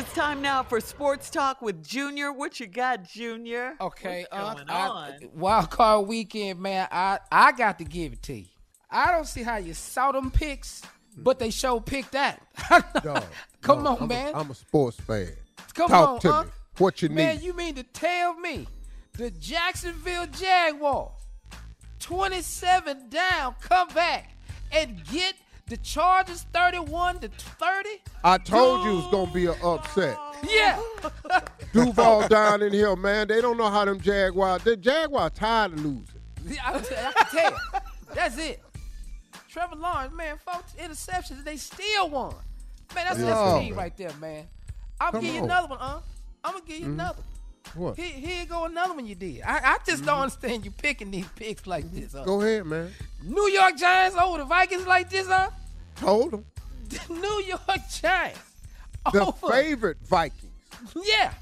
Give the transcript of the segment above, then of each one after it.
It is time now for sports talk with Junior. What you got, Junior? Okay, What's uh, going I- wild card weekend, man. I I got to give it to you. I don't see how you saw them picks, but they show picked that. Dog, Come no, on, I'm man. A, I'm a sports fan. Come Talk on, to huh? me. What you Man, need? Man, you mean to tell me the Jacksonville Jaguars, 27 down, come back and get the Chargers 31 to 30? I told you it was gonna be an upset. Yeah. Duval down in here, man. They don't know how them Jaguars. The Jaguars tired of losing. I, I can tell. That's it. Trevor Lawrence, man, folks, interceptions, they still won. Man, that's Yeah, that's team right there, man. I'm Come gonna give you on. another one, huh? I'm gonna give you Mhm. another. What? Here, here go another one you did. I, I just don't mm-hmm. understand you picking these picks like mm-hmm. this. Huh? Go ahead, man. New York Giants over the Vikings like this, huh? Told them. New York Giants. The over. favorite Vikings. Yeah.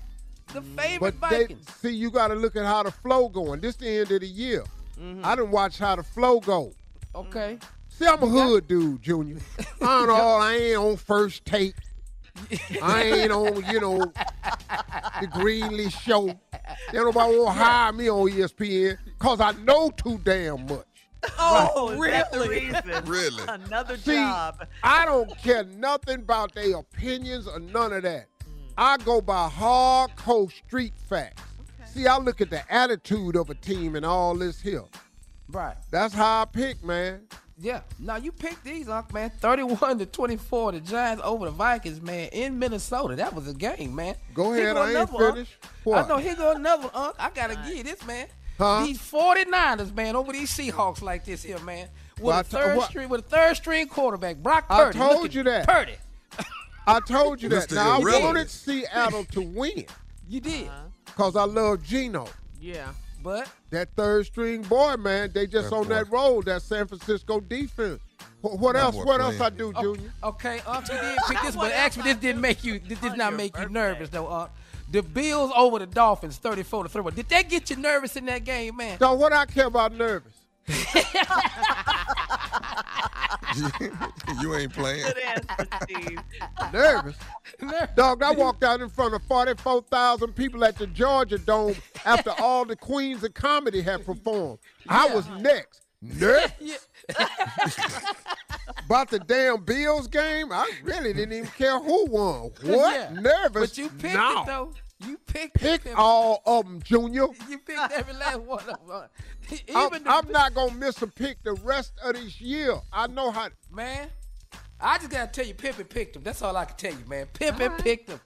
The favorite But they, Vikings. see, you got to look at how the flow going. This the end of the year. Mm-hmm. I didn't watch how the flow go. Okay. See, I'm a hood dude, Junior. I don't know. I ain't on first take. I ain't on, you know, the Greenlee show. Ain't nobody want to hire me on ESPN because I know too damn much. Oh, is that? Really? Another See, job. I don't care nothing about their opinions or none of that. Mm. I go by hardcore street facts. See, I look at the attitude of a team and all this here. Right. That's how I pick, man. Yeah. Now you picked these, Unc, man. 31 to 24, the Giants over the Vikings, man, in Minnesota. That was a game, man. Go ahead, go I ain't another one, Unc. finished. I know. Here go another one, Unc. I gotta give you this, man. Huh? These 49ers, man, over these Seahawks like this here, man. With Well, I a t- third what- string, with a third string quarterback, Brock Purdy. I told you that. Purdy. I told you that. Mr. Now, I Irrelevant. wanted Seattle to win You did, because I love Geno. Yeah. but That third string boy, man, they just That on boy. that roll, that San Francisco defense. What, what else? boy What else I do, oh, Junior? okay, Unc, you did pick this, but actually this didn't make you. This did not make you nervous though, Unc. The Bills over the Dolphins, 34 to 31. Did that get you nervous in that game, man? So what I care about nervous? you ain't playing. Good answer, Steve. Nervous? Nervous. Dog, I walked out in front of 44,000 people at the Georgia Dome after all the queens of comedy had performed. I was next. Nervous? Yeah. About the damn Bills game, I really didn't even care who won. What? Yeah. Nervous? But you picked no. it though. You Pick, Pick them. all of them, Junior. You picked every last one of them. I'm, the, I'm not gonna miss a pick the rest of this year. I know how. man. I just gotta tell you, Pippin picked them. That's all I can tell you, man. Pippin picked them.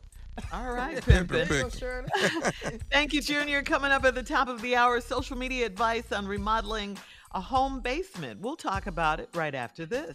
All right, Pimpin. There you go, Shirley. Thank you, Junior. Coming up at the top of the hour, social media advice on remodeling a home basement. We'll talk about it right after this.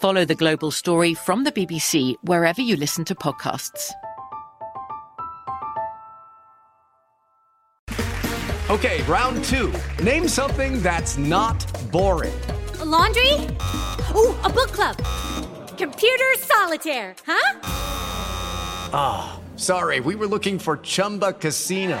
Follow The Global Story from the BBC wherever you listen to podcasts. Okay, round two. Name something that's not boring. A laundry? Ooh, a book club. Computer solitaire, huh? Ah, sorry, we were looking for Chumba Casino.